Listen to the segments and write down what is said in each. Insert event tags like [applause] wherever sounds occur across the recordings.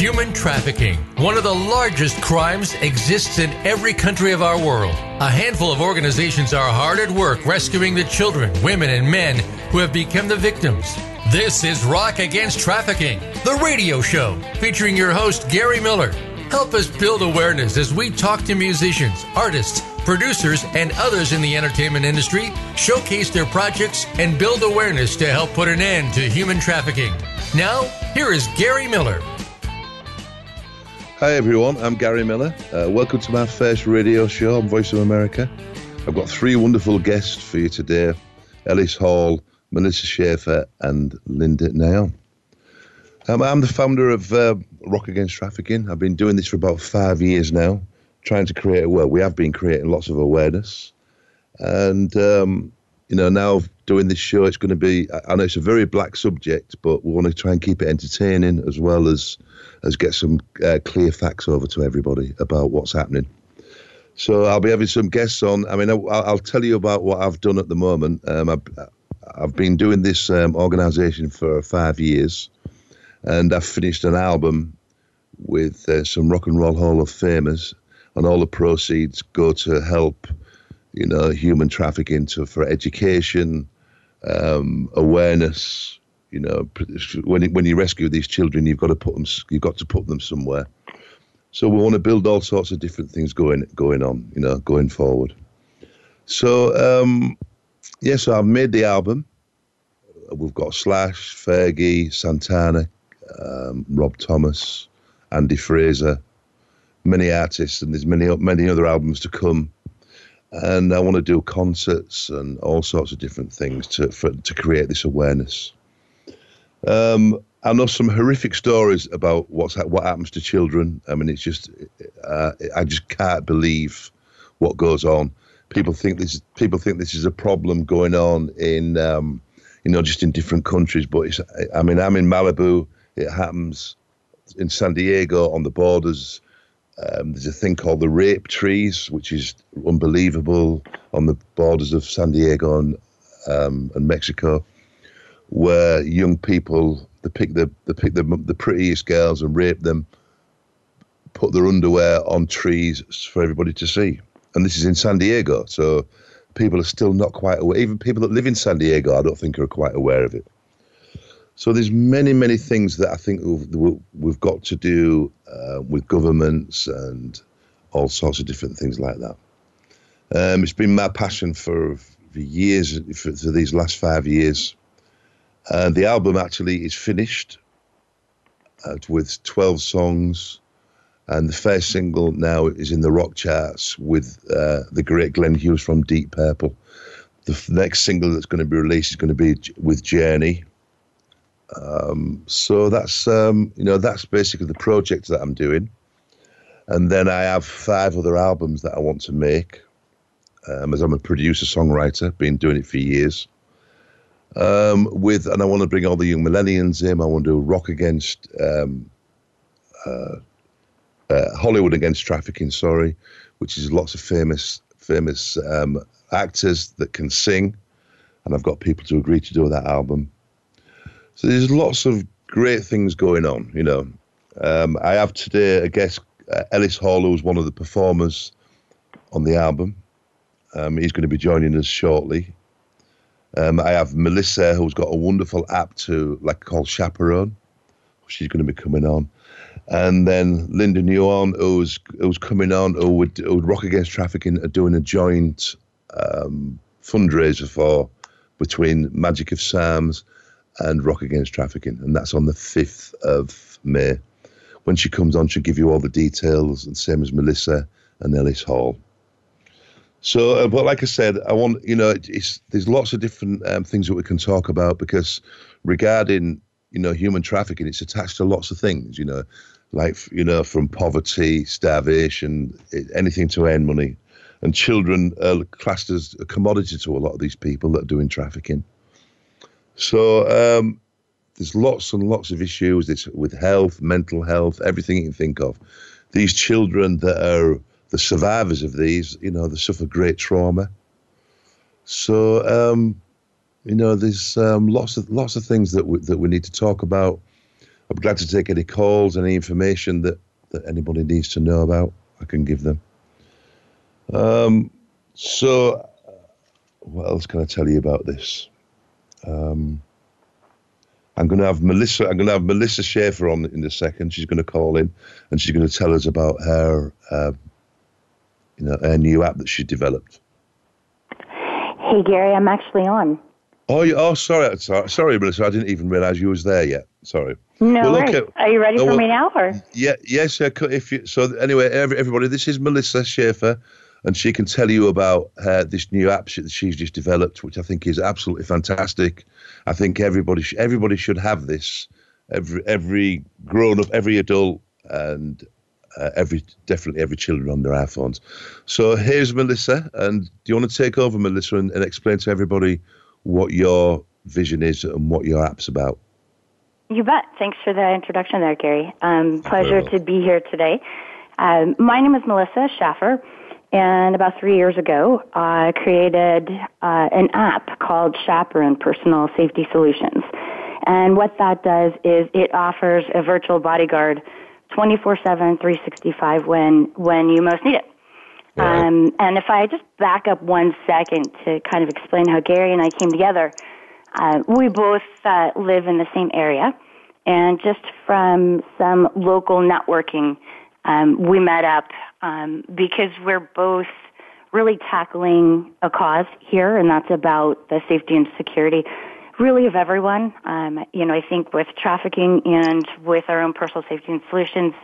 Human trafficking, one of the largest crimes, exists in every country of our world. A handful of organizations are hard at work rescuing the children, women, and men who have become the victims. This is Rock Against Trafficking, the radio show featuring your host, Gary Miller. Help us build awareness as we talk to musicians, artists, producers, and others in the entertainment industry, showcase their projects, and build awareness to help put an end to human trafficking. Now, here is Gary Miller. Hi everyone, I'm Gary Miller. Uh, welcome to my first radio show on Voice of America. I've got three wonderful guests for you today Ellis Hall, Melissa Shaffer, and Linda Nguyen. Um, I'm the founder of uh, Rock Against Trafficking. I've been doing this for about five years now, trying to create, a well, we have been creating lots of awareness. And, um, you know, now doing this show, it's going to be, I know it's a very black subject, but we want to try and keep it entertaining as well as as get some uh, clear facts over to everybody about what's happening. So I'll be having some guests on. I mean, I'll, I'll tell you about what I've done at the moment. Um, I've, I've been doing this um, organisation for five years, and I've finished an album with uh, some Rock and Roll Hall of Famers, and all the proceeds go to help, you know, human trafficking to for education, um, awareness, you know, when when you rescue these children, you've got to put them you've got to put them somewhere. So we want to build all sorts of different things going going on, you know, going forward. So um, yeah, so I've made the album. We've got Slash, Fergie, Santana, um, Rob Thomas, Andy Fraser, many artists, and there's many many other albums to come. And I want to do concerts and all sorts of different things to for, to create this awareness. Um, I know some horrific stories about what's what happens to children. I mean, it's just uh, I just can't believe what goes on. People think this people think this is a problem going on in um, you know just in different countries, but it's I mean I'm in Malibu. It happens in San Diego on the borders. Um, there's a thing called the rape trees, which is unbelievable on the borders of San Diego and, um, and Mexico where young people they pick the they pick the the prettiest girls and rape them, put their underwear on trees for everybody to see. And this is in San Diego, so people are still not quite aware. Even people that live in San Diego, I don't think are quite aware of it. So there's many, many things that I think we've, we've got to do uh, with governments and all sorts of different things like that. Um, it's been my passion for, for years, for, for these last five years, uh, the album actually is finished uh, with 12 songs, and the first single now is in the rock charts with uh, the great Glenn Hughes from Deep Purple. The f- next single that's going to be released is going to be with Journey. Um, so that's um, you know that's basically the project that I'm doing, and then I have five other albums that I want to make. Um, as I'm a producer songwriter, been doing it for years um, with, and I want to bring all the young millennials in. I want to do rock against um, uh, uh, Hollywood against trafficking. Sorry, which is lots of famous famous um, actors that can sing, and I've got people to agree to do that album. So there's lots of great things going on. You know, um, I have today a guest, uh, Ellis Hall, who's one of the performers on the album. Um, he's going to be joining us shortly. Um, I have Melissa, who's got a wonderful app to like called Chaperone. She's going to be coming on, and then Linda Nguyen, who's who's coming on, who would, who would rock against trafficking, are doing a joint um, fundraiser for between Magic of Psalms and Rock Against Trafficking, and that's on the fifth of May. When she comes on, she'll give you all the details, and same as Melissa and Ellis Hall. So, uh, but like I said, I want you know, it's, there's lots of different um, things that we can talk about because regarding you know human trafficking, it's attached to lots of things. You know, like you know, from poverty, starvation, anything to earn money, and children are classed as a commodity to a lot of these people that are doing trafficking. So um, there's lots and lots of issues. It's with health, mental health, everything you can think of. These children that are the survivors of these, you know, they suffer great trauma. So, um, you know, there's um, lots of lots of things that we, that we need to talk about. I'm glad to take any calls, any information that, that anybody needs to know about. I can give them. Um, so, what else can I tell you about this? Um, I'm going to have Melissa. I'm going to have Melissa Shaffer on in a second. She's going to call in, and she's going to tell us about her, uh, you know, her new app that she developed. Hey Gary, I'm actually on. Oh, you, oh, sorry, sorry, sorry, Melissa. I didn't even realise you was there yet. Sorry. No well, worries. Are you ready oh, for well, me now, or? Yeah, yes. if you, so, anyway, everybody, this is Melissa Shaffer and she can tell you about uh, this new app that she's just developed, which I think is absolutely fantastic. I think everybody sh- everybody should have this. Every every grown up, every adult, and uh, every definitely every children on their iPhones. So here's Melissa, and do you want to take over, Melissa, and, and explain to everybody what your vision is and what your app's about? You bet. Thanks for the introduction there, Gary. Um, pleasure to be here today. Um, my name is Melissa Schaffer. And about three years ago, I created uh, an app called Chaperone Personal Safety Solutions. And what that does is it offers a virtual bodyguard 24-7, 365 when, when you most need it. Right. Um, and if I just back up one second to kind of explain how Gary and I came together, uh, we both uh, live in the same area. And just from some local networking, um, we met up um, because we're both really tackling a cause here, and that's about the safety and security, really of everyone. Um, you know, I think with trafficking and with our own personal safety and solutions,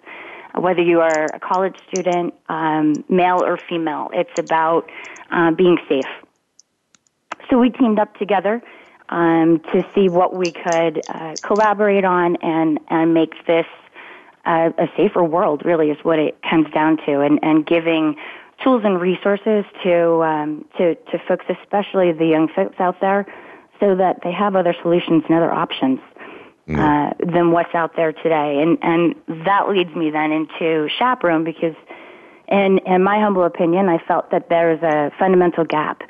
whether you are a college student, um, male or female, it's about uh, being safe. So we teamed up together um, to see what we could uh, collaborate on and, and make this a, a safer world really is what it comes down to and, and giving tools and resources to, um, to, to folks, especially the young folks out there, so that they have other solutions and other options. Mm. Uh, than what's out there today, and and that leads me then into chaperone because, in in my humble opinion, I felt that there is a fundamental gap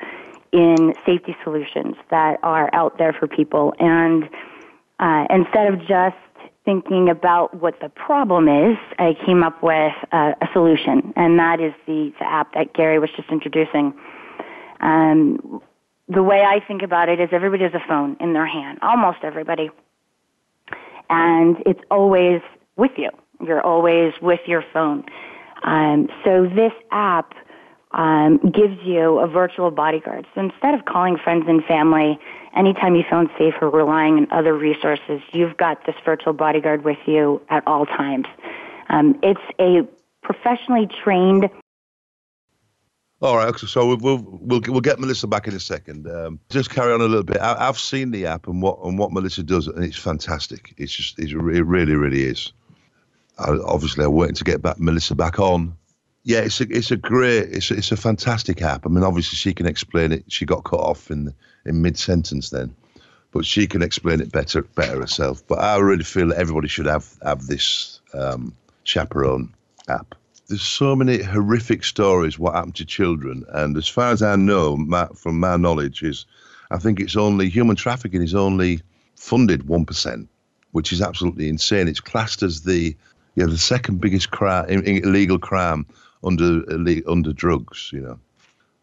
in safety solutions that are out there for people, and uh, instead of just thinking about what the problem is, I came up with a, a solution, and that is the, the, app that Gary was just introducing. Um, the way I think about it is everybody has a phone in their hand, almost everybody. And it's always with you. You're always with your phone. Um, so this app um, gives you a virtual bodyguard. So instead of calling friends and family anytime you feel unsafe or relying on other resources, you've got this virtual bodyguard with you at all times. Um, it's a professionally trained. All right, so we'll, we'll we'll get Melissa back in a second. Um, just carry on a little bit. I, have seen the app and what and what Melissa does, and it's fantastic. It's just it's, it really really is. I, obviously, I'm waiting to get back Melissa back on yeah, it's a it's a great it's a, it's a fantastic app. I mean, obviously she can explain it. She got cut off in in mid sentence then, but she can explain it better better herself. But I really feel that everybody should have have this um, chaperone app. There's so many horrific stories what happened to children, and as far as I know, my, from my knowledge, is I think it's only human trafficking is only funded one percent, which is absolutely insane. It's classed as the yeah the second biggest crime, illegal crime under under drugs, you know.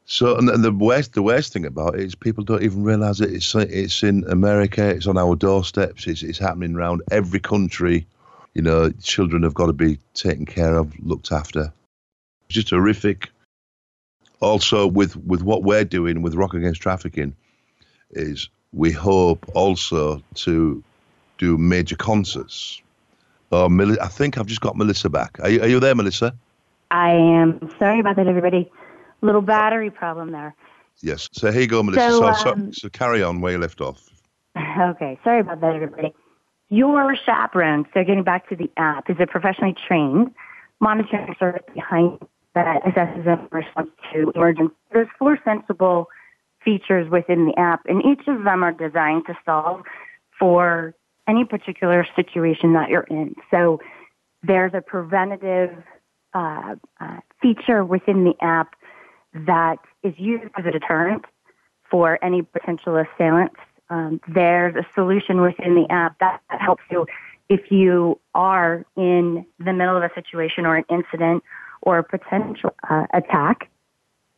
So and the worst the worst thing about it is people don't even realise it. It's it's in America. It's on our doorsteps. It's it's happening around every country. You know, children have got to be taken care of, looked after. It's just horrific. Also, with with what we're doing with Rock Against Trafficking, is we hope also to do major concerts. Oh, I think I've just got Melissa back. Are you, are you there, Melissa? I am sorry about that, everybody. Little battery problem there. Yes. So here you go, Melissa. So, so, um, so, so carry on where you left off. [laughs] Okay. Sorry about that, everybody. Your chaperone, so getting back to the app, is a professionally trained monitoring service behind that assesses in response to emergency. There's four sensible features within the app, and each of them are designed to solve for any particular situation that you're in. So there's a preventative uh, uh, feature within the app that is used as a deterrent for any potential assailants. Um, there's a solution within the app that, that helps you if you are in the middle of a situation or an incident or a potential uh, attack.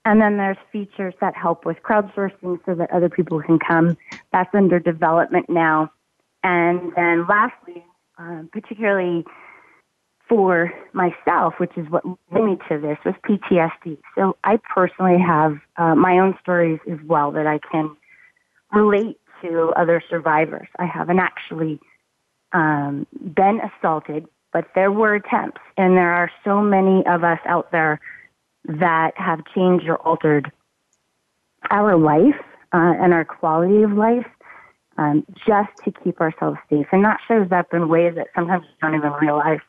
And then there's features that help with crowdsourcing so that other people can come. That's under development now. And then lastly, uh, particularly for myself, which is what led me to this, was PTSD. So I personally have uh, my own stories as well that I can relate to other survivors. I haven't actually um, been assaulted, but there were attempts, and there are so many of us out there that have changed or altered our life uh, and our quality of life um, just to keep ourselves safe. And that shows up in ways that sometimes we don't even realize.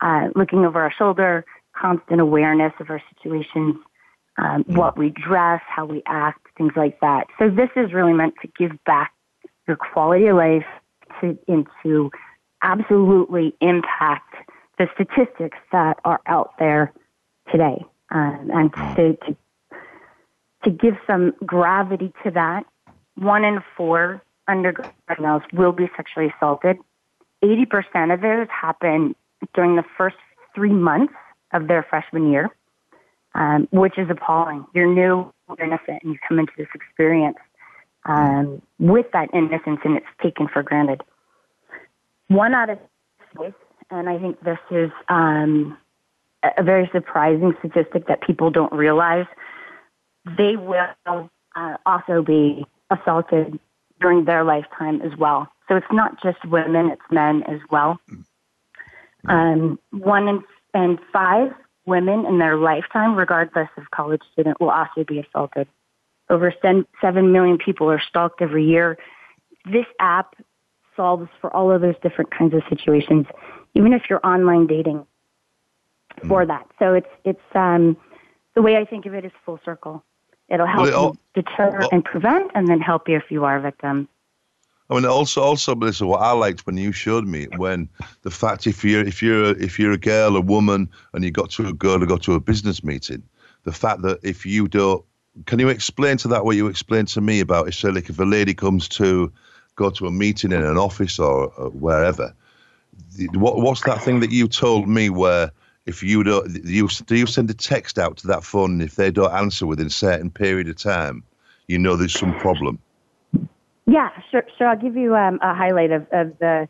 Uh, looking over our shoulder, constant awareness of our situations, um, what we dress, how we act, things like that. So this is really meant to give back your quality of life to, into absolutely impact the statistics that are out there today, um, and to, to to give some gravity to that. One in four undergraduate males will be sexually assaulted. Eighty percent of those happen during the first three months of their freshman year, um, which is appalling. You're new, you're innocent, and you come into this experience um, with that innocence, and it's taken for granted one out of six, and I think this is um, a very surprising statistic that people don't realize, they will uh, also be assaulted during their lifetime as well. So it's not just women, it's men as well. Um, one in, in five women in their lifetime, regardless of college student, will also be assaulted. Over 7 million people are stalked every year. This app solves for all of those different kinds of situations, even if you're online dating for mm. that. So it's it's um, the way I think of it is full circle. It'll help well, all, deter well, and prevent, and then help you if you are a victim. I mean, also, also, Melissa, what I liked when you showed me when the fact if you're if you're if you're a girl, a woman, and you got to a girl to go to a business meeting, the fact that if you don't, can you explain to that what you explained to me about? If so, like if a lady comes to go to a meeting in an office or, or wherever. What, what's that thing that you told me where if you don't, you do you send a text out to that phone if they don't answer within a certain period of time, you know there's some problem. Yeah, sure. Sure. I'll give you um, a highlight of, of the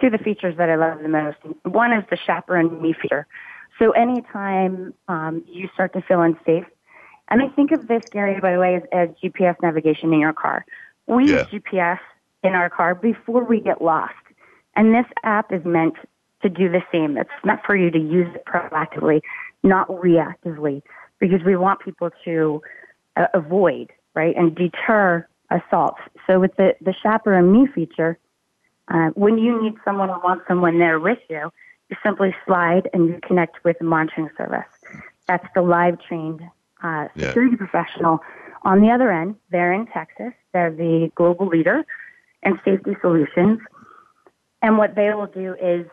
two of the features that I love the most. One is the chaperone me feature. So anytime um, you start to feel unsafe, and I think of this, Gary, by the way, as, as GPS navigation in your car. We yeah. use GPS in our car before we get lost. And this app is meant to do the same. It's meant for you to use it proactively, not reactively, because we want people to uh, avoid, right, and deter assaults. So with the, the Chaperone Me feature, uh, when you need someone or want someone there with you, you simply slide and you connect with a monitoring service. That's the live trained uh, security yeah. professional. On the other end, they're in Texas. They're the global leader in safety solutions. And what they will do is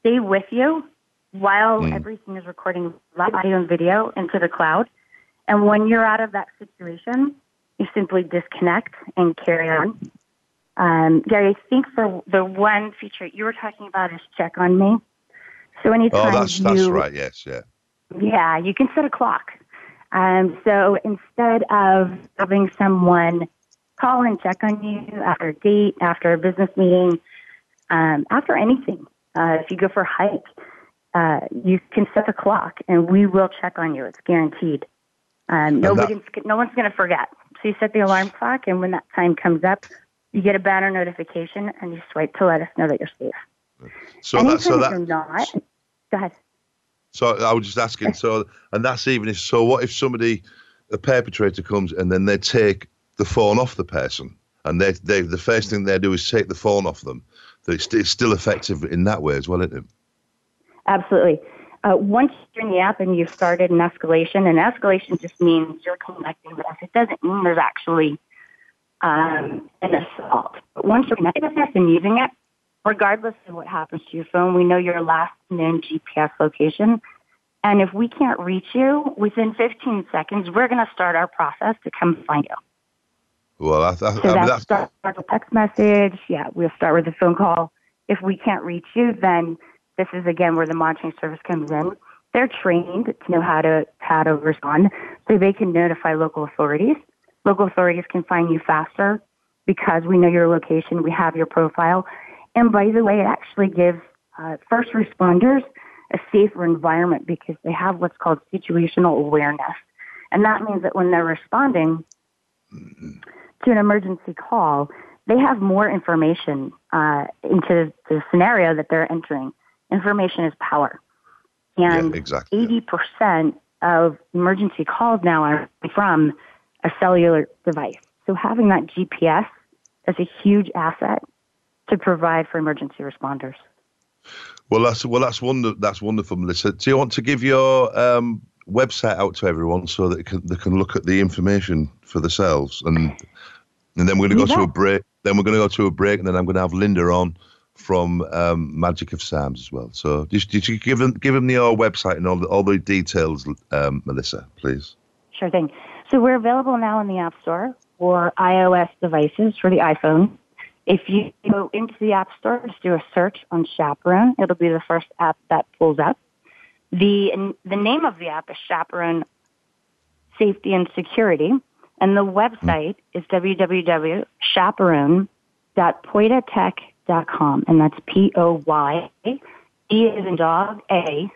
stay with you while mm. everything is recording live audio and video into the cloud. And when you're out of that situation, you simply disconnect and carry on. Um, Gary, I think for the one feature you were talking about is check on me. So anytime oh, that's, you, that's right. Yes, yeah. Yeah, you can set a clock. Um, so instead of having someone call and check on you after a date, after a business meeting, um, after anything. Uh, if you go for a hike, uh, you can set the clock and we will check on you. It's guaranteed. Um, nobody's, no one's going to forget. So you set the alarm clock, and when that time comes up, you get a banner notification and you swipe to let us know that you're safe. So that, so that, you're not, go ahead. So I was just asking. So, and that's even if. So, what if somebody, a perpetrator comes and then they take the phone off the person, and they, they the first thing they do is take the phone off them. It's, it's still effective in that way as well, isn't it? Absolutely. Uh, once you're in the app and you've started an escalation, and escalation just means you're connecting with us. It doesn't mean there's actually um, an assault. But once you're connected with us and using it, regardless of what happens to your phone, we know your last known GPS location. And if we can't reach you within 15 seconds, we're going to start our process to come find you. Well, I, I, so I mean, that's start with a text message. Yeah, we'll start with a phone call. if we can't reach you, then this is again where the monitoring service comes in. They're trained to know how to how to respond, so they can notify local authorities. Local authorities can find you faster because we know your location, we have your profile, and by the way, it actually gives uh, first responders a safer environment because they have what's called situational awareness, and that means that when they're responding to an emergency call, they have more information uh, into the scenario that they're entering. Information is power. And yeah, exactly. 80% of emergency calls now are from a cellular device. So having that GPS is a huge asset to provide for emergency responders. Well, that's well, that's wonder, that's wonderful, Melissa. Do you want to give your um, website out to everyone so that they can, they can look at the information for themselves, and and then we're going to go to a break. Then we're going to go to a break, and then I'm going to have Linda on from um, Magic of Psalms as well. So, you give them give them your website and all the all the details, um, Melissa, please? Sure thing. So we're available now in the App Store for iOS devices for the iPhone. If you go into the App Store, just do a search on Chaperone. It'll be the first app that pulls up. The the name of the app is Chaperone Safety and Security, and the website is www.chaperone.poydatech.com, and that's P O Y E is in dog A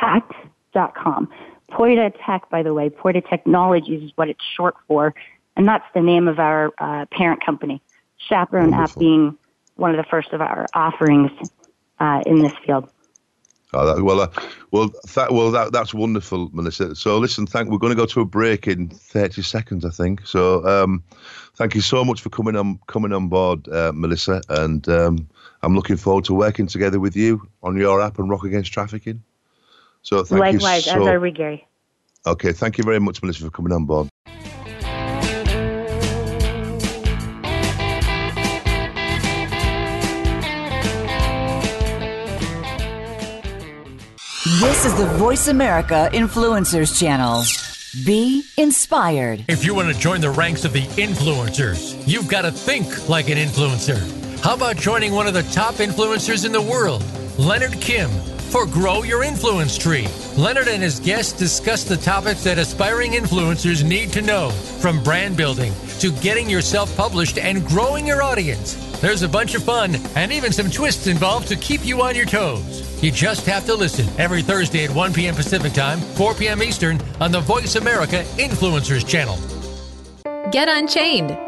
tech.com. Poyda Tech, by the way, Poyda Technologies is what it's short for, and that's the name of our uh, parent company. Chaperone Wonderful. app being one of the first of our offerings uh, in this field. Oh, that, well, uh, well, that, well, that, that's wonderful, Melissa. So, listen, thank. We're going to go to a break in thirty seconds, I think. So, um, thank you so much for coming on coming on board, uh, Melissa, and um, I'm looking forward to working together with you on your app and Rock Against Trafficking. So, thank likewise, you so, as are we, Gary. Okay, thank you very much, Melissa, for coming on board. This is the Voice America Influencers Channel. Be inspired. If you want to join the ranks of the influencers, you've got to think like an influencer. How about joining one of the top influencers in the world, Leonard Kim, for Grow Your Influence Tree? Leonard and his guests discuss the topics that aspiring influencers need to know, from brand building to getting yourself published and growing your audience. There's a bunch of fun and even some twists involved to keep you on your toes. You just have to listen every Thursday at 1 p.m. Pacific Time, 4 p.m. Eastern on the Voice America Influencers Channel. Get Unchained.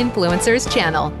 Influencers channel.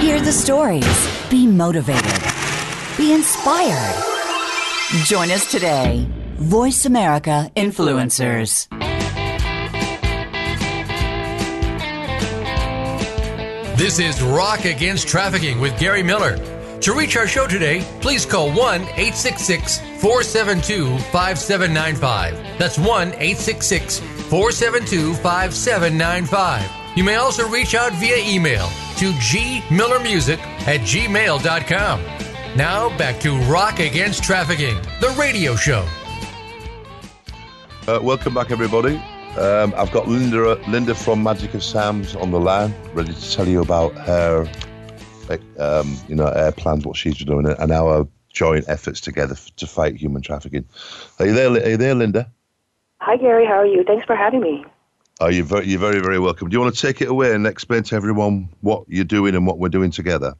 Hear the stories. Be motivated. Be inspired. Join us today. Voice America Influencers. This is Rock Against Trafficking with Gary Miller. To reach our show today, please call 1 866 472 5795. That's 1 866 472 5795. You may also reach out via email to gmillermusic at gmail.com. Now back to Rock Against Trafficking, the radio show. Uh, welcome back, everybody. Um, I've got Linda, Linda from Magic of Sam's on the line, ready to tell you about her, um, you know, her plans, what she's doing, and our joint efforts together to fight human trafficking. Are you there? Are you there, Linda? Hi, Gary. How are you? Thanks for having me. Oh, you're very, you're very, very welcome. Do you want to take it away and explain to everyone what you're doing and what we're doing together?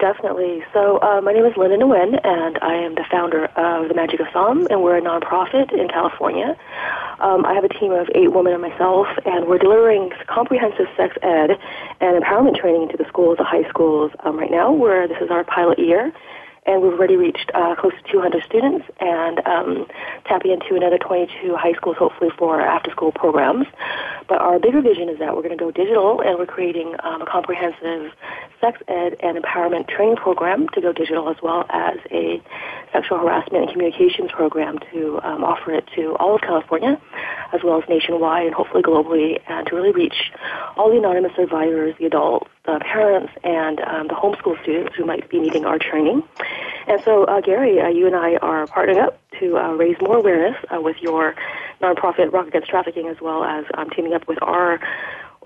Definitely. So, uh, my name is Linda Nguyen, and I am the founder of the Magic of Som, and we're a nonprofit in California. Um, I have a team of eight women and myself, and we're delivering comprehensive sex ed and empowerment training into the schools, the high schools, um, right now, where this is our pilot year and we've already reached uh, close to 200 students and um, tapping into another 22 high schools, hopefully for after-school programs. But our bigger vision is that we're going to go digital, and we're creating um, a comprehensive sex ed and empowerment training program to go digital, as well as a sexual harassment and communications program to um, offer it to all of California, as well as nationwide and hopefully globally, and to really reach all the anonymous survivors, the adults, the parents, and um, the homeschool students who might be needing our training. And so, uh, Gary, uh, you and I are partnering up to uh, raise more awareness uh, with your nonprofit Rock Against Trafficking, as well as um, teaming up with our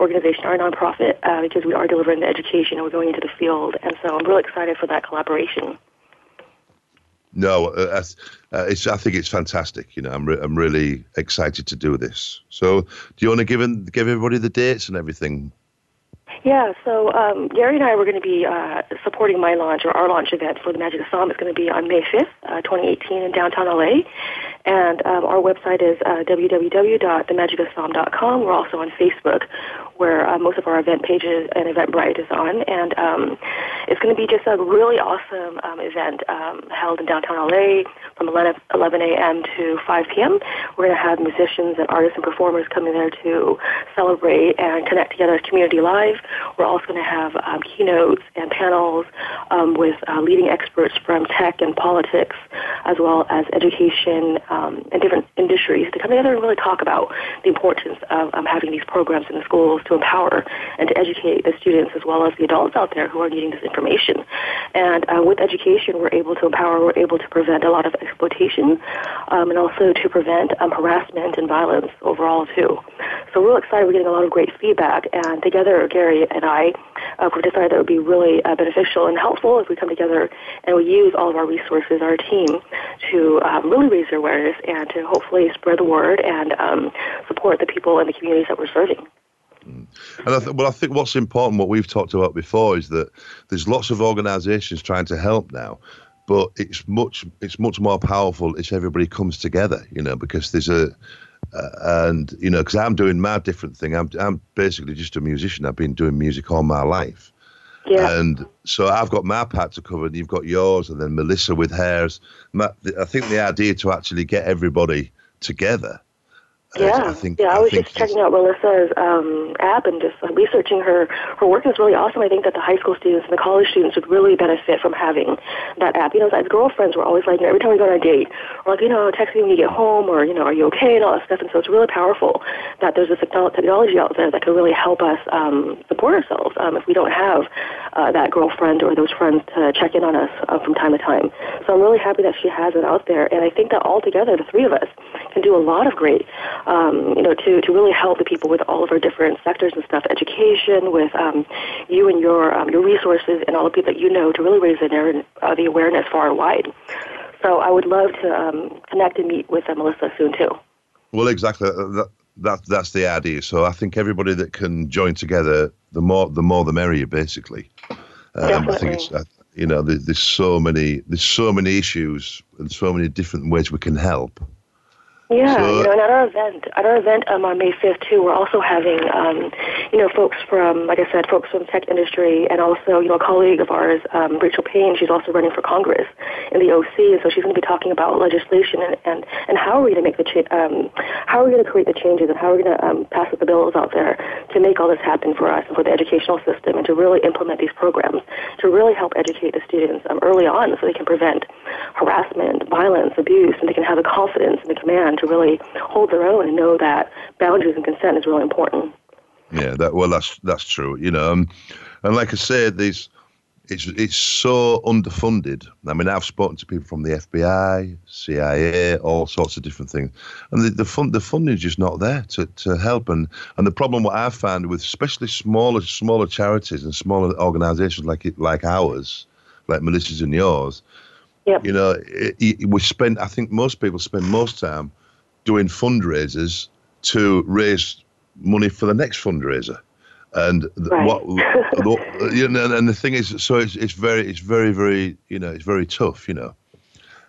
organization, our nonprofit, uh, because we are delivering the education and we're going into the field. And so, I'm really excited for that collaboration. No, uh, uh, it's. I think it's fantastic. You know, I'm re- I'm really excited to do this. So, do you want to give in, give everybody the dates and everything? Yeah, so um, Gary and I were going to be uh, supporting my launch or our launch event for the Magic of Som. It's going to be on May 5th, uh, 2018 in downtown LA. And um, our website is uh, www.themagicofsom.com. We're also on Facebook, where uh, most of our event pages and Eventbrite is on. And um, it's going to be just a really awesome um, event um, held in downtown LA from 11, 11 a.m. to 5 p.m. We're going to have musicians and artists and performers coming there to celebrate and connect together as community live. We're also going to have um, keynotes and panels um, with uh, leading experts from tech and politics, as well as education um, and different industries to come together and really talk about the importance of um, having these programs in the schools to empower and to educate the students as well as the adults out there who are needing this information. And uh, with education, we're able to empower, we're able to prevent a lot of exploitation, um, and also to prevent um, harassment and violence overall too. So we're excited. We're getting a lot of great feedback, and together, Gary and I, uh, we decided that it would be really uh, beneficial and helpful if we come together and we use all of our resources, our team, to um, really raise awareness and to hopefully spread the word and um, support the people and the communities that we're serving. And I th- well, I think what's important, what we've talked about before, is that there's lots of organisations trying to help now, but it's much it's much more powerful if everybody comes together, you know, because there's a uh, and you know, because I'm doing my different thing. I'm I'm basically just a musician. I've been doing music all my life. Yeah. And so I've got my part to cover, and you've got yours, and then Melissa with hers. I think the idea to actually get everybody together yeah, I think, yeah. I, I was just checking out Melissa's um, app and just uh, researching her. Her work is really awesome. I think that the high school students and the college students would really benefit from having that app. You know, as girlfriends, we're always like, you know, every time we go on a date, we're like, you know, texting when you get home, or you know, are you okay, and all that stuff. And so it's really powerful that there's this technology out there that can really help us um, support ourselves um, if we don't have uh, that girlfriend or those friends to check in on us uh, from time to time. So I'm really happy that she has it out there, and I think that all together, the three of us can do a lot of great um, you know, to, to really help the people with all of our different sectors and stuff, education, with um, you and your um, your resources and all the people that you know to really raise the, uh, the awareness far and wide. So I would love to um, connect and meet with uh, Melissa soon too. Well, exactly. Uh, that, that that's the idea. So I think everybody that can join together, the more the more the merrier, basically. Um, I think it's uh, you know there's, there's so many there's so many issues and so many different ways we can help. Yeah, so, you know, and at our event, at our event um, on May 5th too, we're also having, um, you know, folks from, like I said, folks from the tech industry, and also, you know, a colleague of ours, um, Rachel Payne. She's also running for Congress in the OC, and so she's going to be talking about legislation and and, and how are we going to make the cha- um, how are we going to create the changes and how are we going to um, pass the bills out there to make all this happen for us and for the educational system and to really implement these programs to really help educate the students um, early on so they can prevent harassment, violence, abuse, and they can have the confidence and the command to really hold their own and know that boundaries and consent is really important. Yeah, that well, that's that's true. You know, um, and like I said, these it's it's so underfunded. I mean, I've spoken to people from the FBI, CIA, all sorts of different things, and the the fund the funding is just not there to, to help. And and the problem what I've found with especially smaller smaller charities and smaller organisations like it, like ours, like Melissa's and yours, Yep. You know, it, it, we spend. I think most people spend most time doing fundraisers to raise money for the next fundraiser. And Right. what, [laughs] you know, and the thing is, so it's it's very it's very very you know it's very tough, you know.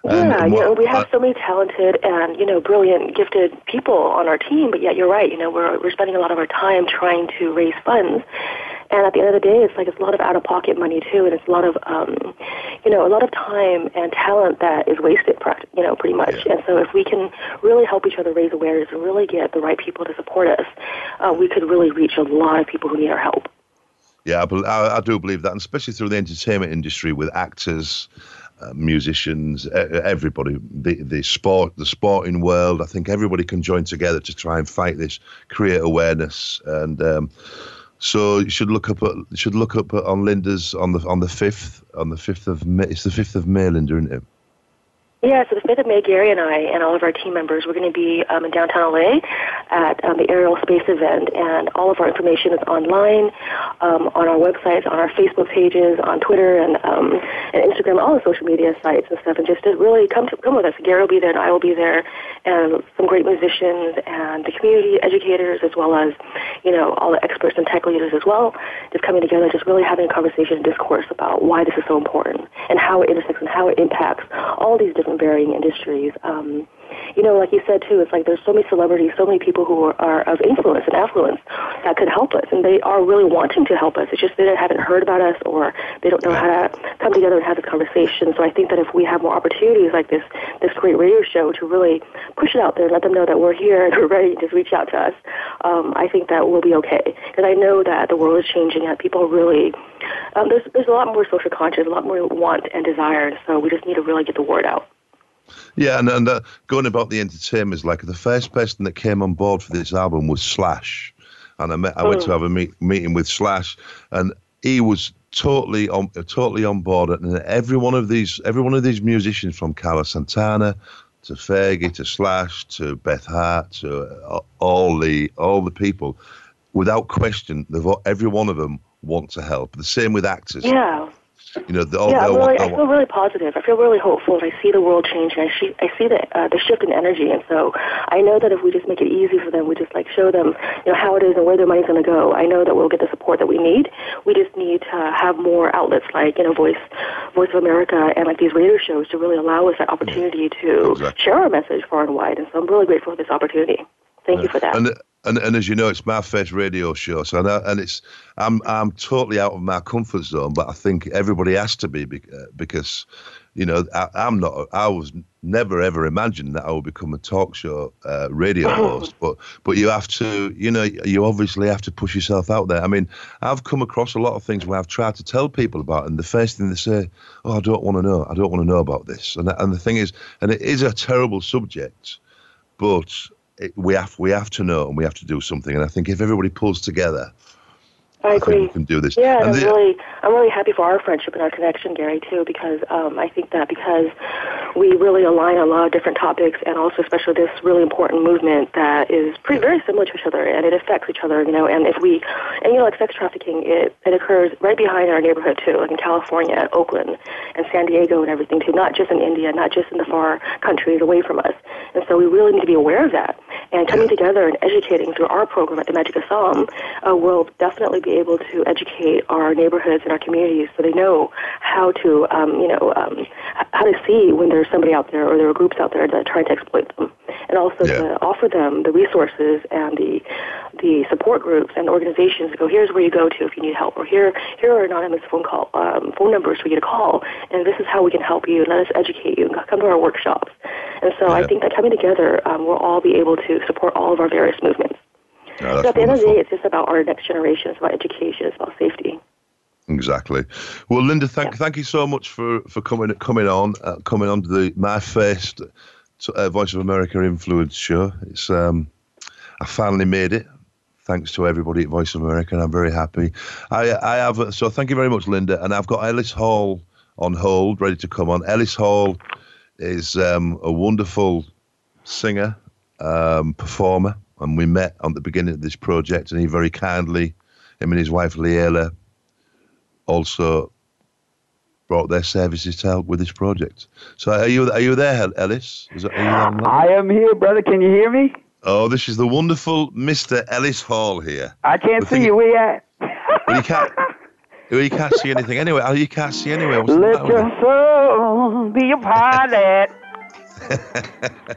And Yeah, you what- know, we have so many talented and you know brilliant, gifted people on our team. But yet, you're right. You know, we're we're spending a lot of our time trying to raise funds, and at the end of the day, it's like it's a lot of out of pocket money too, and it's a lot of um, you know a lot of time and talent that is wasted. You know, pretty much. Yeah. And so, if we can really help each other raise awareness and really get the right people to support us, uh, we could really reach a lot of people who need our help. Yeah, I, I, do believe that, and especially through the entertainment industry with actors, uh, musicians, everybody, the the sport, the sporting world. I think everybody can join together to try and fight this, create awareness, and um, so you should look up uh, at should look up at, on Linda's on the on the fifth on the fifth of May. It's the fifth of May, Linda, isn't it? Yeah, so the 5th of May, Gary and I and all of our team members, we're going to be um, in downtown LA at um, the Aerial Space event, and all of our information is online um, on our websites, on our Facebook pages, on Twitter and, um, and Instagram, all the social media sites and stuff, and just really come to, come with us. Gary will be there, and I will be there, and some great musicians and the community educators, as well as you know all the experts and tech leaders as well, just coming together, just really having a conversation and discourse about why this is so important and how it intersects and how it impacts all these different varying industries. Um, you know, like you said too, it's like there's so many celebrities, so many people who are, are of influence and affluence that could help us, and they are really wanting to help us. It's just they haven't heard about us, or they don't know how to come together and have this conversation. So I think that if we have more opportunities like this, this great radio show to really push it out there and let them know that we're here and [laughs] we're ready to just reach out to us, um, I think that we'll be okay. Because I know that the world is changing and people really um, there's there's a lot more social conscious, a lot more want and desire, so we just need to really get the word out. Yeah, and, and uh, going about the entertainers, like the first person that came on board for this album was Slash, and I met, I went to have a meet, meeting with Slash, and he was totally on totally on board, and every one of these every one of these musicians from Carlos Santana to Fergie to Slash to Beth Hart to uh, all the all the people, without question, every one of them want to help. The same with actors. Yeah. You know, all, Yeah, they I'm all really, I feel really positive. I feel really hopeful. and I see the world changing. I see, I see the uh, the shift in energy, and so I know that if we just make it easy for them, we just like show them, you know, how it is and where their money's going to go. I know that we'll get the support that we need. We just need to have more outlets like you know, Voice, Voice of America, and like these radio shows to really allow us that opportunity to Exactly. share our message far and wide. And so I'm really grateful for this opportunity. Thank you for that. And, and and as you know, it's my first radio show, so I and it's I'm I'm totally out of my comfort zone, but I think everybody has to be uh, because, you know, I, I'm not. I was never ever imagined that I would become a talk show uh, radio [coughs] host, but but you have to, you know, you obviously have to push yourself out there. I mean, I've come across a lot of things where I've tried to tell people about, and the first thing they say, "Oh, I don't want to know. I don't want to know about this," and and the thing is, and it is a terrible subject, but we have we have to know and we have to do something. And I think if everybody pulls together, I agree. can do this. Yeah, and And I'm the- really, I'm really happy for our friendship and our connection, Gary, too, because um, I think that because we really align on a lot of different topics, and also especially this really important movement that is pretty very similar to each other, and it affects each other, you know. And if we, and you know, like sex trafficking, it it occurs right behind our neighborhood too, like in California, Oakland, and San Diego, and everything too. Not just in India, not just in the far countries away from us. And so we really need to be aware of that. And coming together and educating through our program at the Magic Assam uh, will definitely be able to educate our neighborhoods and our communities so they know how to, um, you know, um, how to see when there's somebody out there or there are groups out there that are trying to exploit them. And also Yeah. to offer them the resources and the the support groups and organizations to go, here's where you go to if you need help, or here here are anonymous phone call um, phone numbers for you to call, and this is how we can help you. Let us educate you. Come to our workshops. And so I think that coming together, um, we'll all be able to support all of our various movements. No, So at the end of the day, it's just about our next generation. It's about education. It's about safety. Exactly. Well, Linda, thank thank you so much for, for coming coming on uh, coming on to the my first uh, Voice of America influence show. It's um, I finally made it. Thanks to everybody at Voice of America, and I'm very happy. I I have so thank you very much, Linda, and I've got Ellis Hall on hold, ready to come on. Ellis Hall is um, a wonderful singer, um, performer, and we met on the beginning of this project, and he very kindly, him and his wife Leela, also brought their services to help with this project. So are you are you there, Ellis? Is that, are you there? I am here, brother. Can you hear me? Oh, this is the wonderful Mr. Ellis Hall here. I can't The see you. Where you uh, at? [laughs] Well, you can't. You can't see anything anyway. Oh, you can't see anyway. What's Let your soul be a pilot.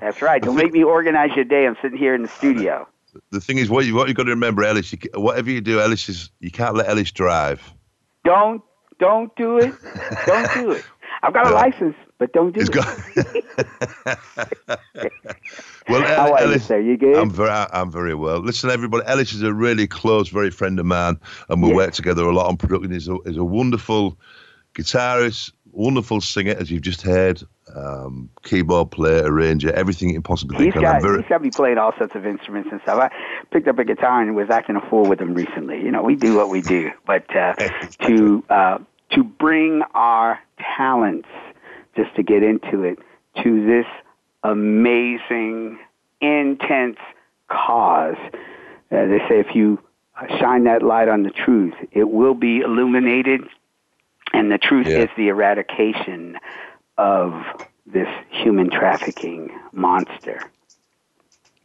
That's right. Don't make me organize your day. I'm sitting here in the studio. The thing is, what you what you got to remember, Ellis. You, whatever you do, Ellis is you can't let Ellis drive. Don't don't do it. Don't do it. I've got a No. license, but don't do it. got. [laughs] well, How are you, Ellis, sir? You good? I'm very, I'm very well. Listen, everybody. Ellis is a really close, very friend of mine, and we work together a lot on production. He's a, he's a wonderful guitarist, wonderful singer, as you've just heard, um, keyboard player, arranger, everything you can possibly He's think got I'm very, he's got me playing all sorts of instruments and stuff. I picked up a guitar and was acting a fool with him recently. You know, we do what we do, [laughs] but uh, to uh, to bring our talents, just to get into it, to this amazing, intense cause. Uh, they say if you shine that light on the truth, it will be illuminated, and the truth Yeah. is the eradication of this human trafficking monster.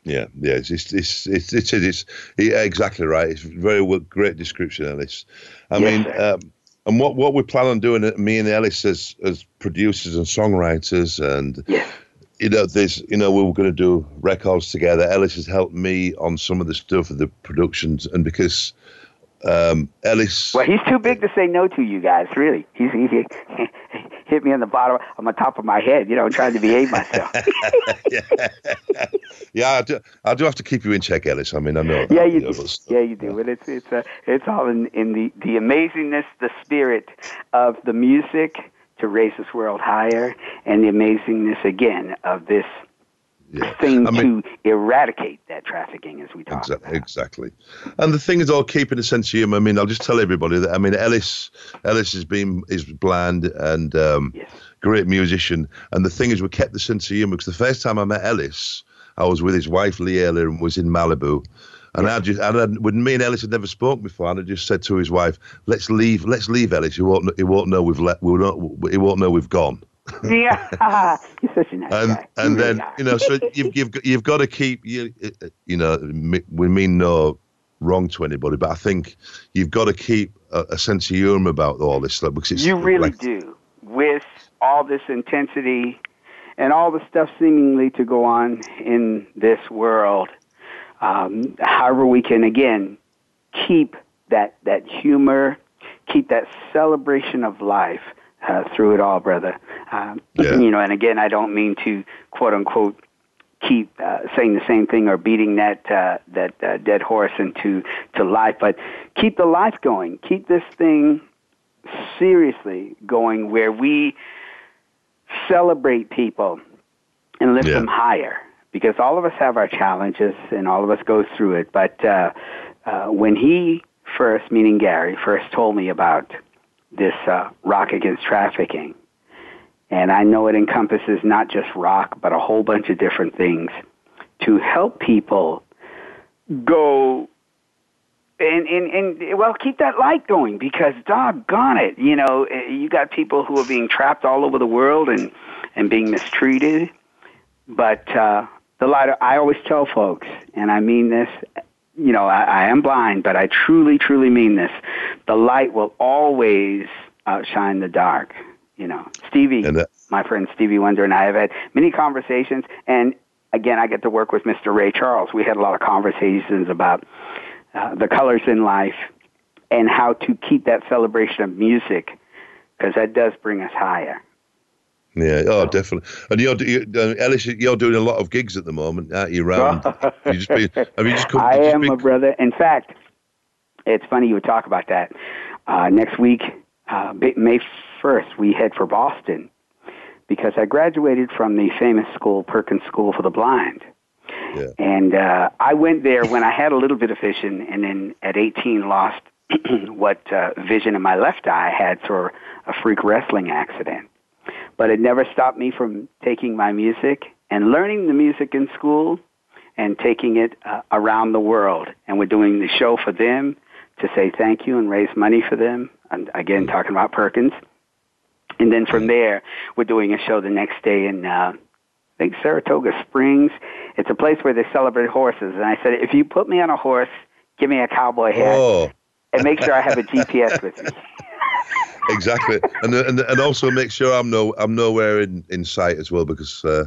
Yeah, yeah, it's it's it's it's, it's, it's exactly right. It's very well, great description, Ellis. I Yes, mean, um, and what what we plan on doing, uh, me and Ellis as as producers and songwriters, and Yes. you know, this, you know, we were going to do records together. Ellis has helped me on some of the stuff of the productions, and because um, Ellis, Well, he's too big to say no to you guys. Really, he's he, he hit me on the bottom on the top of my head. You know, trying to behave myself. [laughs] yeah, I do, I do have to keep you in check, Ellis. I mean, I know. yeah, you do. Yeah, you do. But it's it's uh, it's all in in the the amazingness, the spirit of the music to raise this world higher, and the amazingness again of this yeah. thing I mean- to eradicate that trafficking, as we talk Exactly, about. exactly. And the thing is, all keeping a sense of humor. I mean, I'll just tell everybody that. I mean, Ellis, Ellis has been is bland and um, Yes. great musician. And the thing is, we kept the sense of humor because the first time I met Ellis, I was with his wife Leela and was in Malibu. And I just, and I, when me and Ellis had never spoken before, and I just said to his wife, "Let's leave, let's leave Ellis. He won't, he won't know we've let, we'll not, he won't know we've gone." Yeah, [laughs] you're such a nice and guy. and then you know so you've you've got, you've got to keep you you know we mean no wrong to anybody but I think you've got to keep a, a sense of humor about all this stuff because it's You really like, do. With all this intensity and all the stuff seemingly to go on in this world, um, however we can again keep that that humor, keep that celebration of life uh, through it all, brother. Um, Yeah. You know, and again, I don't mean to quote unquote keep uh, saying the same thing or beating that uh, that uh, dead horse into to life, but keep the life going. Keep this thing seriously going where we celebrate people and lift Yeah. them higher because all of us have our challenges and all of us go through it. But uh, uh, when he first, meaning Gary, first told me about this uh, rock against trafficking, and I know it encompasses not just rock, but a whole bunch of different things to help people go and, and, and well, keep that light going because doggone it, you know, eh, you got people who are being trapped all over the world and, and being mistreated. But uh, the light, I always tell folks, and I mean this, you know, I, I am blind, but I truly, truly mean this. The light will always outshine the dark. You know, Stevie, And that- my friend Stevie Wonder, and I have had many conversations. And again, I get to work with Mr. Ray Charles. We had a lot of conversations about uh, the colors in life and how to keep that celebration of music because that does bring us higher. Yeah oh definitely and you're you, uh, Ellis you're doing a lot of gigs at the moment aren't you around [laughs] you just been, have you just come I just am been- a brother. In fact, it's funny you would talk about that. Uh, next week, uh, May 1st, we head for Boston because I graduated from the famous school, Perkins School for the Blind. Yeah. And uh, I went there when I had a little bit of vision, and then at 18 lost [clears throat] what uh, vision in my left eye I had through a freak wrestling accident. But it never stopped me from taking my music and learning the music in school and taking it uh, around the world. And we're doing the show for them to say thank you and raise money for them. And again, talking about Perkins. And then from there, we're doing a show the next day in, uh, I think, Saratoga Springs. It's a place where they celebrate horses. And I said, if you put me on a horse, give me a cowboy hat, Oh, and make sure I have a GPS with me. [laughs] exactly, and and and also make sure I'm no I'm nowhere in, in sight as well because uh,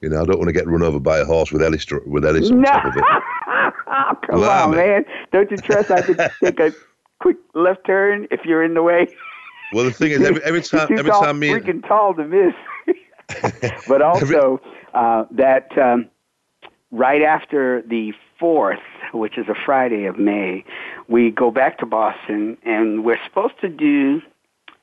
you know I don't want to get run over by a horse with Ellis with Ellis on No. top of it. [laughs] Come Allow on, man. Don't you trust I could [laughs] take a quick left turn if you're in the way? Well, the thing is, every, every [laughs] time every tall, time me and- freaking tall to miss. but also uh, that um, right after the fourth, which is a Friday of May, we go back to Boston, and we're supposed to do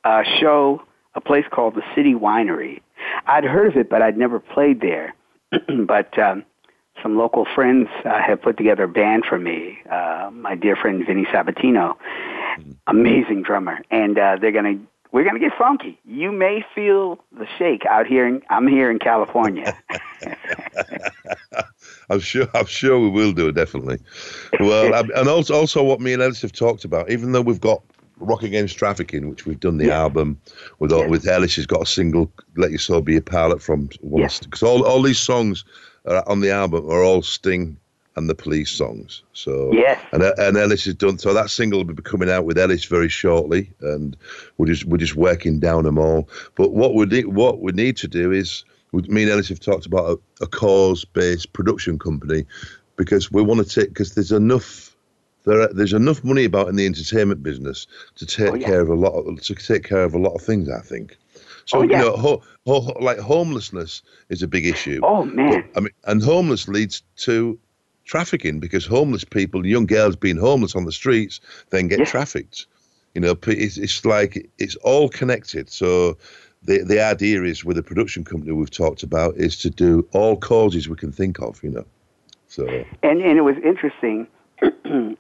a show, a place called the City Winery. I'd heard of it, but I'd never played there. [clears throat] but um, some local friends uh, have put together a band for me. Uh, my dear friend Vinny Sabatino, amazing drummer, and uh, they're gonna we're gonna get funky. You may feel the shake out here. In, I'm here in California. [laughs] [laughs] I'm sure. I'm sure we will do it definitely. Well, [laughs] and also, also what me and Ellis have talked about. Even though we've got Rock Against Trafficking, which we've done the album with all, with Ellis, has got a single "Let Your Soul Be a Pilot" from one because all all these songs are on the album are all Sting and the Police songs. So. Yeah, and uh, and Ellis has done so that single will be coming out with Ellis very shortly, and we're just we're just working down them all. But what we need what we need to do is me and Ellis have talked about a, a cause-based production company because we want to take because there's enough there are, there's enough money about in the entertainment business to take Oh, yeah. care of a lot of, to take care of a lot of things. I think. So Oh, yeah. you know, ho, ho, like homelessness is a big issue. Oh man, I mean, and homeless leads to trafficking because homeless people, young girls being homeless on the streets, then get Yes. trafficked. You know, it's, it's like it's all connected. So the the idea is with the production company we've talked about is to do all causes we can think of. You know, so and and it was interesting.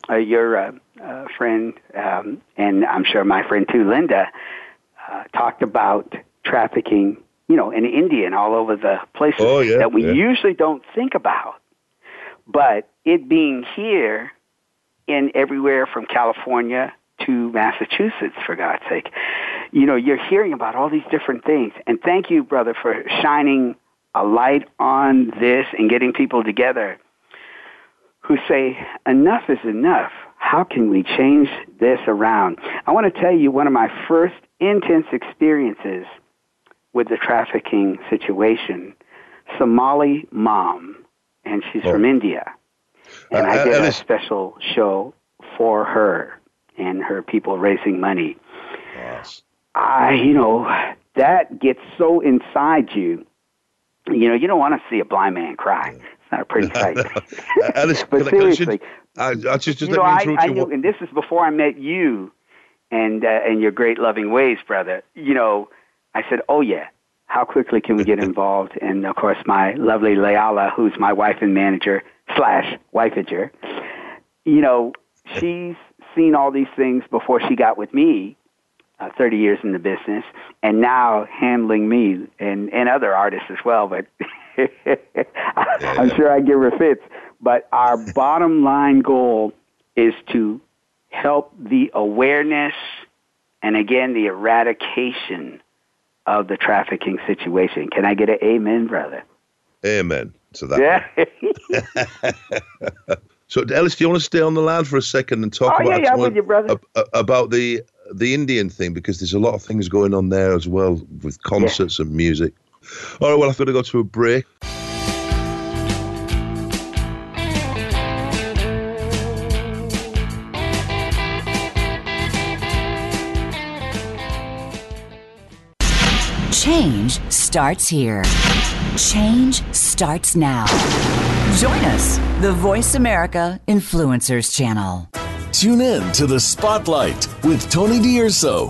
Uh, [clears throat] your uh, uh, friend, um, and I'm sure my friend too, Linda, uh, talked about trafficking. You know, in India and all over the places Oh, yeah, that we yeah. usually don't think about. But it being here in everywhere from California to Massachusetts, for God's sake, you know, you're hearing about all these different things. And thank you, brother, for shining a light on this and getting people together who say, enough is enough. How can we change this around? I want to tell you one of my first intense experiences with the trafficking situation. Somali mom, and she's Oh. from India. And Uh, I uh, did a Ellis- special show for her and her people raising money. I, you know, that gets so inside you. You know, you don't want to see a blind man cry. It's not a pretty sight. [laughs] Alice, but I- can I just- seriously, I, I just just you know, I, I knew, and this is before I met you, and uh, and your great loving ways, brother. You know, I said, oh yeah, how quickly can we get [laughs] involved? And of course, my lovely Leala, who's my wife and manager slash wifeager, you know, she's seen all these things before she got with me. Uh, 30 years in the business, and now handling me and, and other artists as well. But [laughs] I'm sure I give her fits. But our [laughs] bottom line goal is to help the awareness and again the eradication of the trafficking situation. Can I get an amen, brother? Amen to that. Yeah. [laughs] So, Ellis, do you want to stay on the line for a second and talk Oh, about yeah, I'm with you, brother. ab- uh, about the the Indian thing because there's a lot of things going on there as well with concerts and music. All right, well, I've got to go to a break. Change starts here. Change starts now. Join us, the Voice America Influencers Channel. Tune in to the Spotlight with Tony D'Urso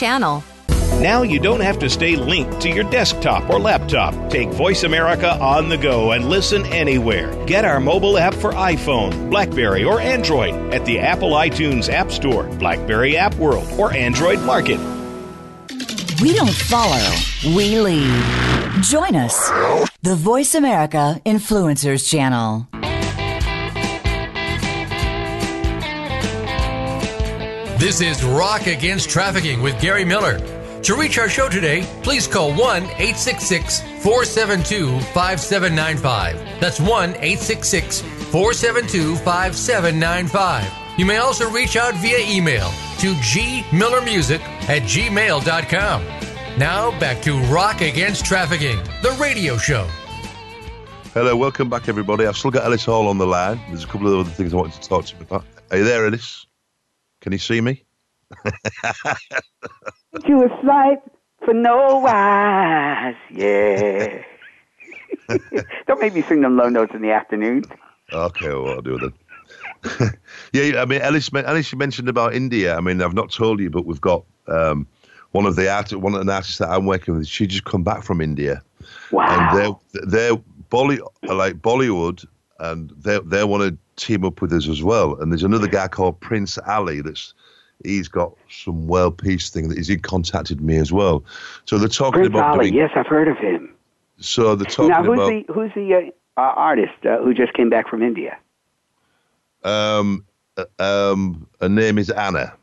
channel. Now you don't have to stay linked to your desktop or laptop. Take Voice America on the go and listen anywhere. Get our mobile app for iPhone, Blackberry, or Android at the Apple iTunes App Store, Blackberry App World, or Android Market. We don't follow, we lead. Join us, the Voice America Influencers Channel. This is Rock Against Trafficking with Gary Miller. To reach our show today, please call 1 866 472 5795. That's 1 866 472 5795. You may also reach out via email to gmillermusic at gmail.com. Now back to Rock Against Trafficking, the radio show. Hello, welcome back, everybody. I've still got Ellis Hall on the line. There's a couple of other things I wanted to talk to you about. Are you there, Ellis? Can you see me? [laughs] you a sight for no wise, yeah. [laughs] Don't make me sing them low notes in the afternoon. Okay, well, I'll do it then. [laughs] yeah, I mean, Ellis, Ellis, you mentioned about India. I mean, I've not told you, but we've got um, one of the art, one of the artists that I'm working with. She just come back from India. Wow. And they're they're Bolly, like Bollywood, and they they want to team up with us as well. And there's another guy called Prince Ali that's he's got some world peace thing that he's he contacted me as well. So they're talking Prince about Ali, doing, yes, I've heard of him. So they're talking now, who's about the who's the uh, uh, artist uh, who just came back from India? um uh, um her name is Anna.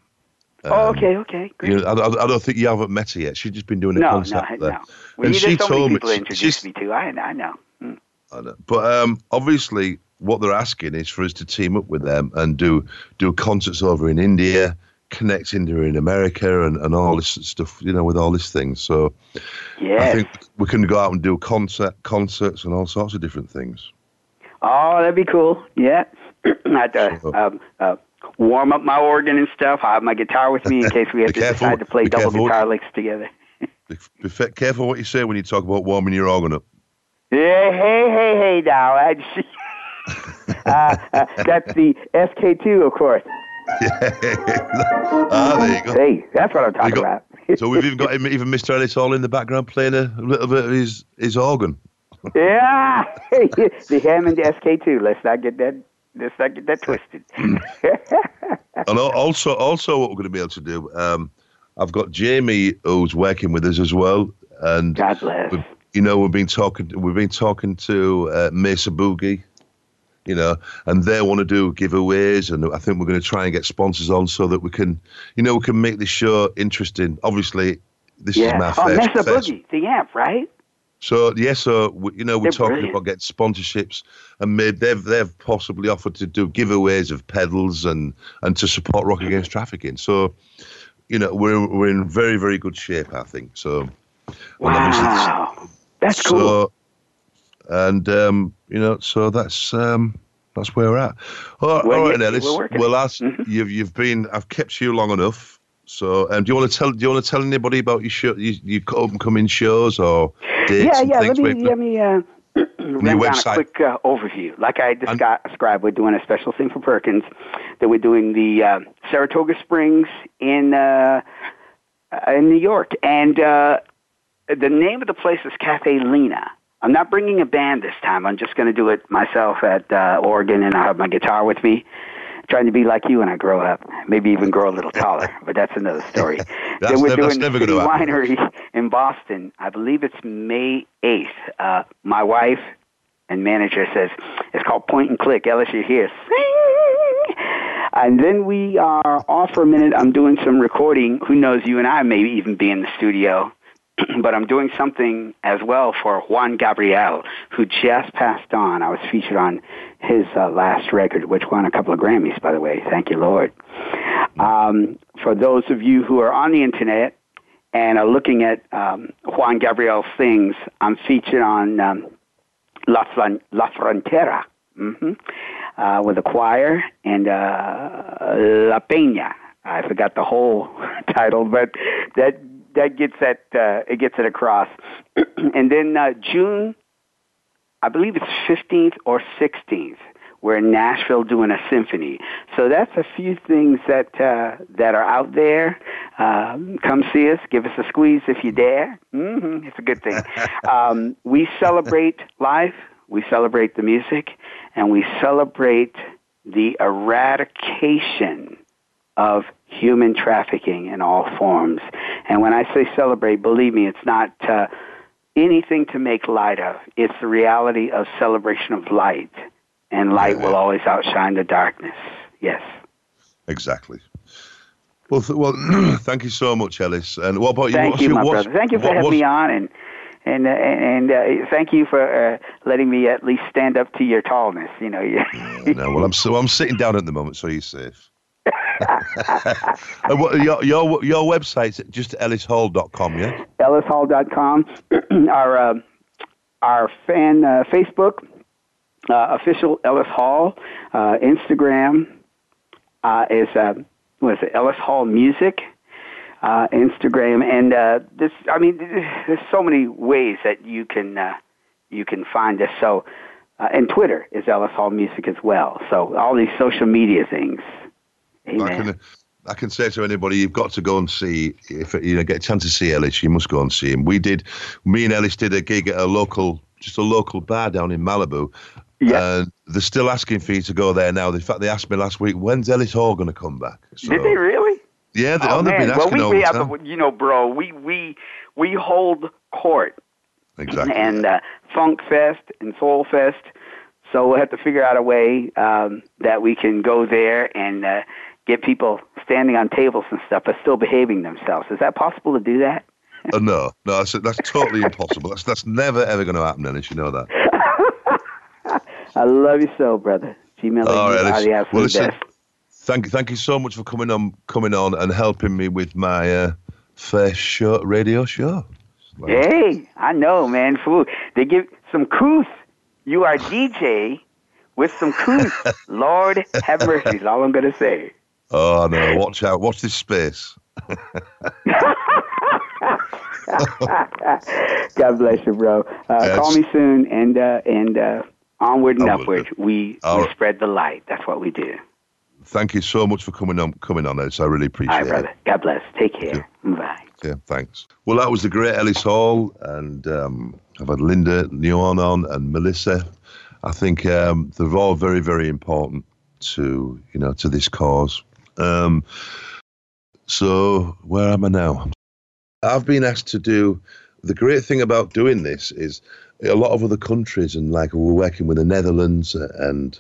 oh, Um, okay, okay, great. You know, I, I don't think you haven't met her yet. She's just been doing a no, no, there. no. Well, And she so told me- to she- introduce she's- me to. I, I know. Mm. I know. But um, obviously, what they're asking is for us to team up with them and do do concerts over in India, connect India in America, and, and all this stuff. You know, with all this thing. So I think we can go out and do concert concerts and all sorts of different things. Oh, that'd be cool. Yeah. [clears throat] I'd uh, um, uh, warm up my organ and stuff. I have my guitar with me in case we [laughs] have to careful. decide to play double guitar licks together. [laughs] Be, be careful what you say when you talk about warming your organ up. Yeah, hey, hey, hey, now. [laughs] Uh, uh, that's the SK2, of course. [laughs] ah, there you go. Hey, that's what I'm talking got- about. So we've even got him, even Mr. Ellis all in the background playing a little bit of his, his organ. [laughs] yeah, the Hammond SK2. Let's not get that. Let's not get that twisted. And also, also, what we're going to be able to do, um, I've got Jamie who's working with us as well, and God bless. we've- you know we've been talking, we've been talking to uh, Mesa Boogie, you know, and they want to do giveaways, and I think we're going to try and get sponsors on so that we can, you know, we can make this show interesting. Obviously, this is my Oh, first. Mesa first- Boogie, the amp, right? So yes, so we, you know we're They're talking brilliant. about getting sponsorships, and made, they've they've possibly offered to do giveaways of pedals and and to support Rock Against Trafficking. So, you know we're we're in very very good shape, I think. So, and obviously this- Wow, that's cool. so, and um, you know, so that's um, that's where we're at. All, Well, all right, Ellis. Well, as Mhm. you've you've been, I've kept you long enough. So, um, do you want to tell? Do you want to tell anybody about your show, your, your up and coming shows or dates yeah, yeah. Let me let me uh, [clears throat] run down website. a quick uh, overview. Like I descri- described, we're doing a special thing for Perkins. That we're doing the uh, Saratoga Springs in uh, uh, in New York, and uh, the name of the place is Caffè Lena. I'm not bringing a band this time. I'm just going to do it myself at uh, Oregon, and I have my guitar with me. Trying to be like you when I grow up, maybe even grow a little taller, but that's another story. [laughs] That's then we're never- that's doing the City. Winery in Boston. I believe it's May 8th. Uh, my wife and manager says it's called Point and Click. Ellis, you're here. Sing! And then we are off for a minute. I'm doing some recording. Who knows? You and I may even be in the studio. But I'm doing something as well for Juan Gabriel, who just passed on. I was featured on his uh, last record, which won a couple of Grammys, by the way. Thank you, Lord. Um, for those of you who are on the internet, and are looking at um, Juan Gabriel things, I'm featured on um, La, La Frontera mm-hmm, uh, with a choir and uh, La Peña. I forgot the whole [laughs] title, but that that gets that uh, it gets it across. [clears throat] and then uh, June, I believe it's 15th or 16th. We're in Nashville doing a symphony. So that's a few things that uh, that are out there. Um, come see us. Give us a squeeze if you dare. Mm-hmm, it's a good thing. [laughs] um, we celebrate life. We celebrate the music, and we celebrate the eradication of human trafficking in all forms. And when I say celebrate, believe me, it's not uh, anything to make light of. It's the reality of celebration of light, and light will always outshine the darkness. Yes. Exactly. Well, th- well, [clears throat] thank you so much, Ellis. And what about you? Thank What's you, your- my brother. Thank you for what- having me on, and and uh, and uh, thank you for uh, letting me at least stand up to your tallness. You know, [laughs] you No, well, I'm so I'm sitting down at the moment, so you're safe. What, your your your website's just ellishall.com, yeah. ellishall.com, [clears throat] our uh, our fan uh, Facebook, uh, official Ellis Hall, uh, Instagram uh, is uh, what is it? Ellis Hall Music. Uh, Instagram and uh, this. I mean, there's so many ways that you can uh, you can find us. So, uh, and Twitter is Ellis Hall Music as well. So all these social media things. I can I can say to anybody, you've got to go and see if you know get a chance to see Ellis, you must go and see him. We did, me and Ellis did a gig at a local, just a local bar down in Malibu. Yeah. And they're still asking for you to go there now. In fact, they asked me last week, when's Ellis Hall going to come back? So, Did they really? Yeah, they, oh, they've been well, we, we have, a- you know, bro, we we we hold court Exactly. and uh, Funk Fest and Soul Fest. So we'll have to figure out a way um, that we can go there and uh, get people standing on tables and stuff, but still behaving themselves. Is that possible to do that? Uh, no, no, that's, that's totally impossible. That's that's never ever going to happen, Ellis. You know that. [laughs] I love you so, brother. Gmail All right, Ellis. Well, listen, thank you, thank you so much for coming on, coming on, and helping me with my uh, first show, radio show. Hey, I know, man. Fool, they give some couth. You are DJ with some couth. [laughs] Lord have mercy. Is all I'm gonna say. Oh no! Watch out! Watch this space. [laughs] God bless you, bro. Uh, Yes. Call me soon, and uh, and uh, onward and upward. We All we right. spread the light. That's what we do. Thank you so much for coming on, coming on, Ellis. I really All appreciate right, brother. God bless. Take care. Bye. Yeah, thanks. Well, that was the great Ellis Hall, and um, I've had Linda Nguyen on and Melissa. I think um, they're all very, very important to you know to this cause. Um, so where am I now? I've been asked to do. The great thing about doing this is a lot of other countries, and like we're working with the Netherlands, and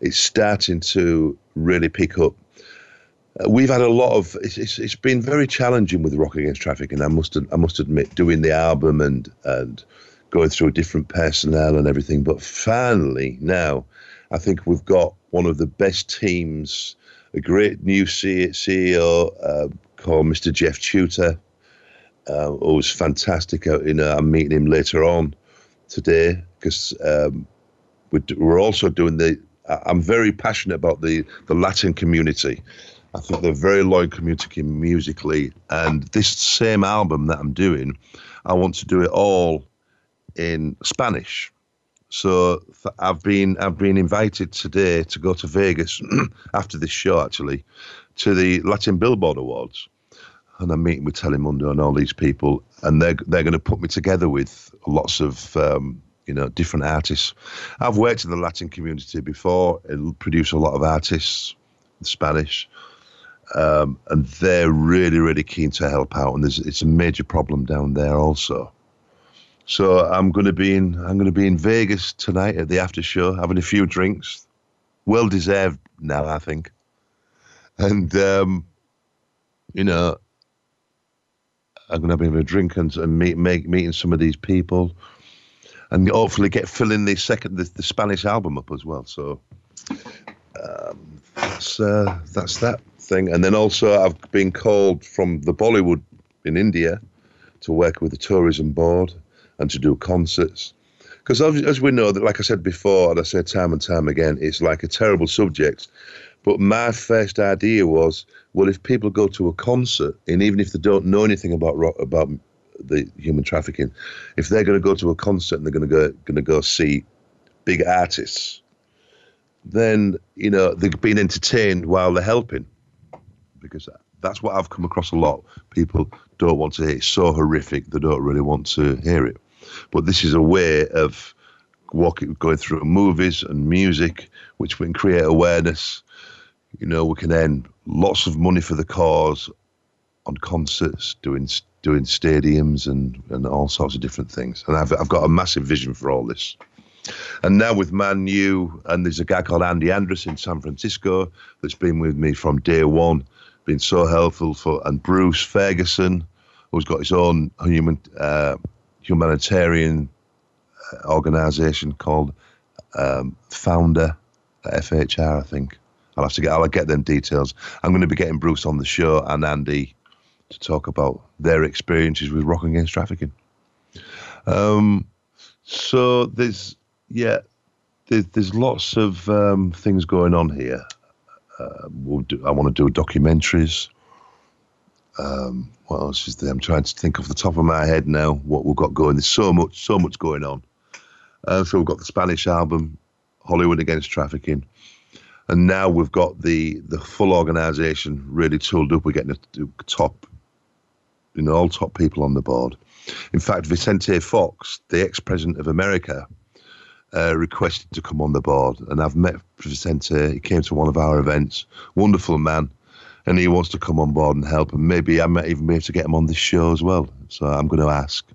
it's starting to really pick up. Uh, we've had a lot of. It's, it's, it's been very challenging with Rock Against Trafficking. I must I must admit, doing the album and and going through different personnel and everything. But finally, now, I think we've got one of the best teams. A great new CEO uh, called Mr. Jeff Tutor, uh, who's fantastic. Uh, You know, I'm meeting him later on today because um, we're, also doing the. I'm very passionate about the the Latin community. I think they're very loyal community musically, and this same album that I'm doing, I want to do it all in Spanish. So I've been I've been invited today to go to Vegas [clears throat] after this show actually to the Latin Billboard Awards, and I'm meeting with Telemundo and all these people, and they're they're going to put me together with lots of um, you know different artists. I've worked in the Latin community before and produced a lot of artists Spanish, um, and they're really really keen to help out. And it's a major problem down there also. So I'm going to be in I'm going to be in Vegas tonight at the after show, having a few drinks, well deserved now I think, and um, you know I'm going to be having a drink and, and meet make meeting some of these people, and hopefully get filling the second the, the Spanish album up as well. So um, that's uh, that's that thing. And then also I've been called from the Bollywood in India to work with the tourism board and to do concerts. Because as we know, that like I said before, and I say time and time again, it's like a terrible subject. But my first idea was, well, if people go to a concert, and even if they don't know anything about about the human trafficking, if they're going to go to a concert and they're going to go going to go see big artists, then you know they're being entertained while they're helping, because that's what I've come across a lot. People don't want to hear it. It's so horrific they don't really want to hear it. But this is a way of walking, going through movies and music, which can create awareness. You know, we can earn lots of money for the cause on concerts, doing doing stadiums and, and all sorts of different things. And I've I've got a massive vision for all this. And now with Man U, and there's a guy called Andy Andrus in San Francisco that's been with me from day one, been so helpful for, and Bruce Ferguson, who's got his own human uh, humanitarian organisation called um, Founder FHR, I think. I'll have to get I'll get them details. I'm going to be getting Bruce on the show and Andy to talk about their experiences with Rock Against Trafficking. Um, so there's yeah, there's, there's lots of um, things going on here. Uh, we'll do, I want to do documentaries. Um, what else is there? I'm trying to think off the top of my head now what we've got going. There's so much, so much going on. Uh, so we've got the Spanish album, Hollywood Against Trafficking, and now we've got the the full organisation really tooled up. We're getting the top, you know, all top people on the board. In fact, Vicente Fox, the ex-president of America, uh, requested to come on the board, and I've met Vicente. He came to one of our events. Wonderful man and he wants to come on board and help, and maybe I might even be able to get him on this show as well. So I'm going to ask.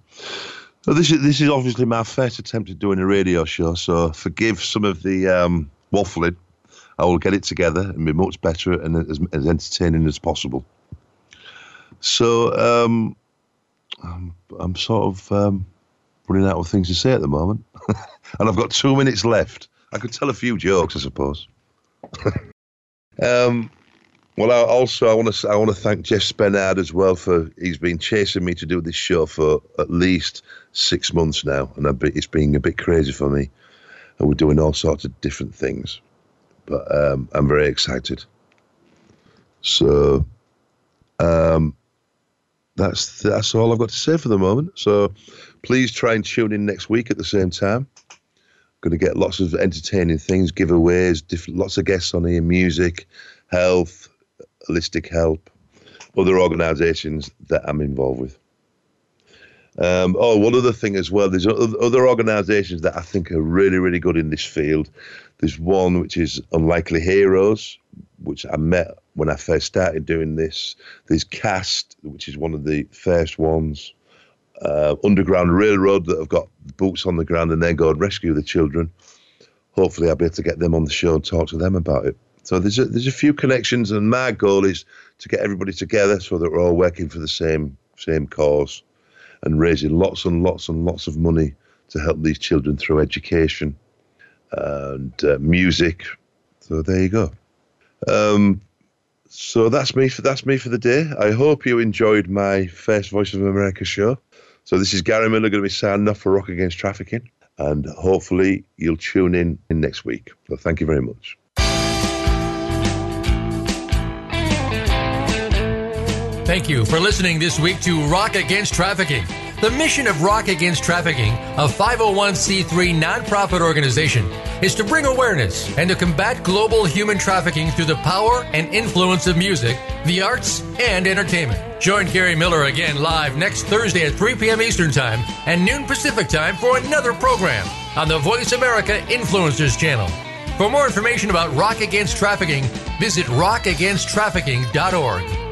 So this is this is obviously my first attempt at doing a radio show. So forgive some of the um, waffling. I will get it together and be much better and as, as entertaining as possible. So um, I'm, I'm sort of um, running out of things to say at the moment, [laughs] and I've got two minutes left. I could tell a few jokes, I suppose. [laughs] um, well, I also I want to I want to thank Jeff Spenard as well for he's been chasing me to do this show for at least six months now, and it's been a bit crazy for me, and we're doing all sorts of different things, but um, I'm very excited. So, um, that's that's all I've got to say for the moment. So, please try and tune in next week at the same time. Going to get lots of entertaining things, giveaways, different lots of guests on here, music, health holistic help, other organisations that I'm involved with. Um, oh, one other thing as well. There's other organisations that I think are really, really good in this field. There's one which is Unlikely Heroes, which I met when I first started doing this. There's Cast, which is one of the first ones. Uh, Underground Railroad that have got boots on the ground and they go and rescue the children. Hopefully, I'll be able to get them on the show and talk to them about it. So there's a, there's a few connections, and my goal is to get everybody together so that we're all working for the same same cause, and raising lots and lots and lots of money to help these children through education and uh, music. So there you go. Um, so that's me for that's me for the day. I hope you enjoyed my first Voice of America show. So this is Gary Miller going to be signing off for Rock Against Trafficking, and hopefully you'll tune in, in next week. So thank you very much. Thank you for listening this week to Rock Against Trafficking. The mission of Rock Against Trafficking, a 501c3 nonprofit organization, is to bring awareness and to combat global human trafficking through the power and influence of music, the arts, and entertainment. Join Gary Miller again live next Thursday at 3 p.m. Eastern Time and noon Pacific Time for another program on the Voice America Influencers channel. For more information about Rock Against Trafficking, visit rockagainsttrafficking.org.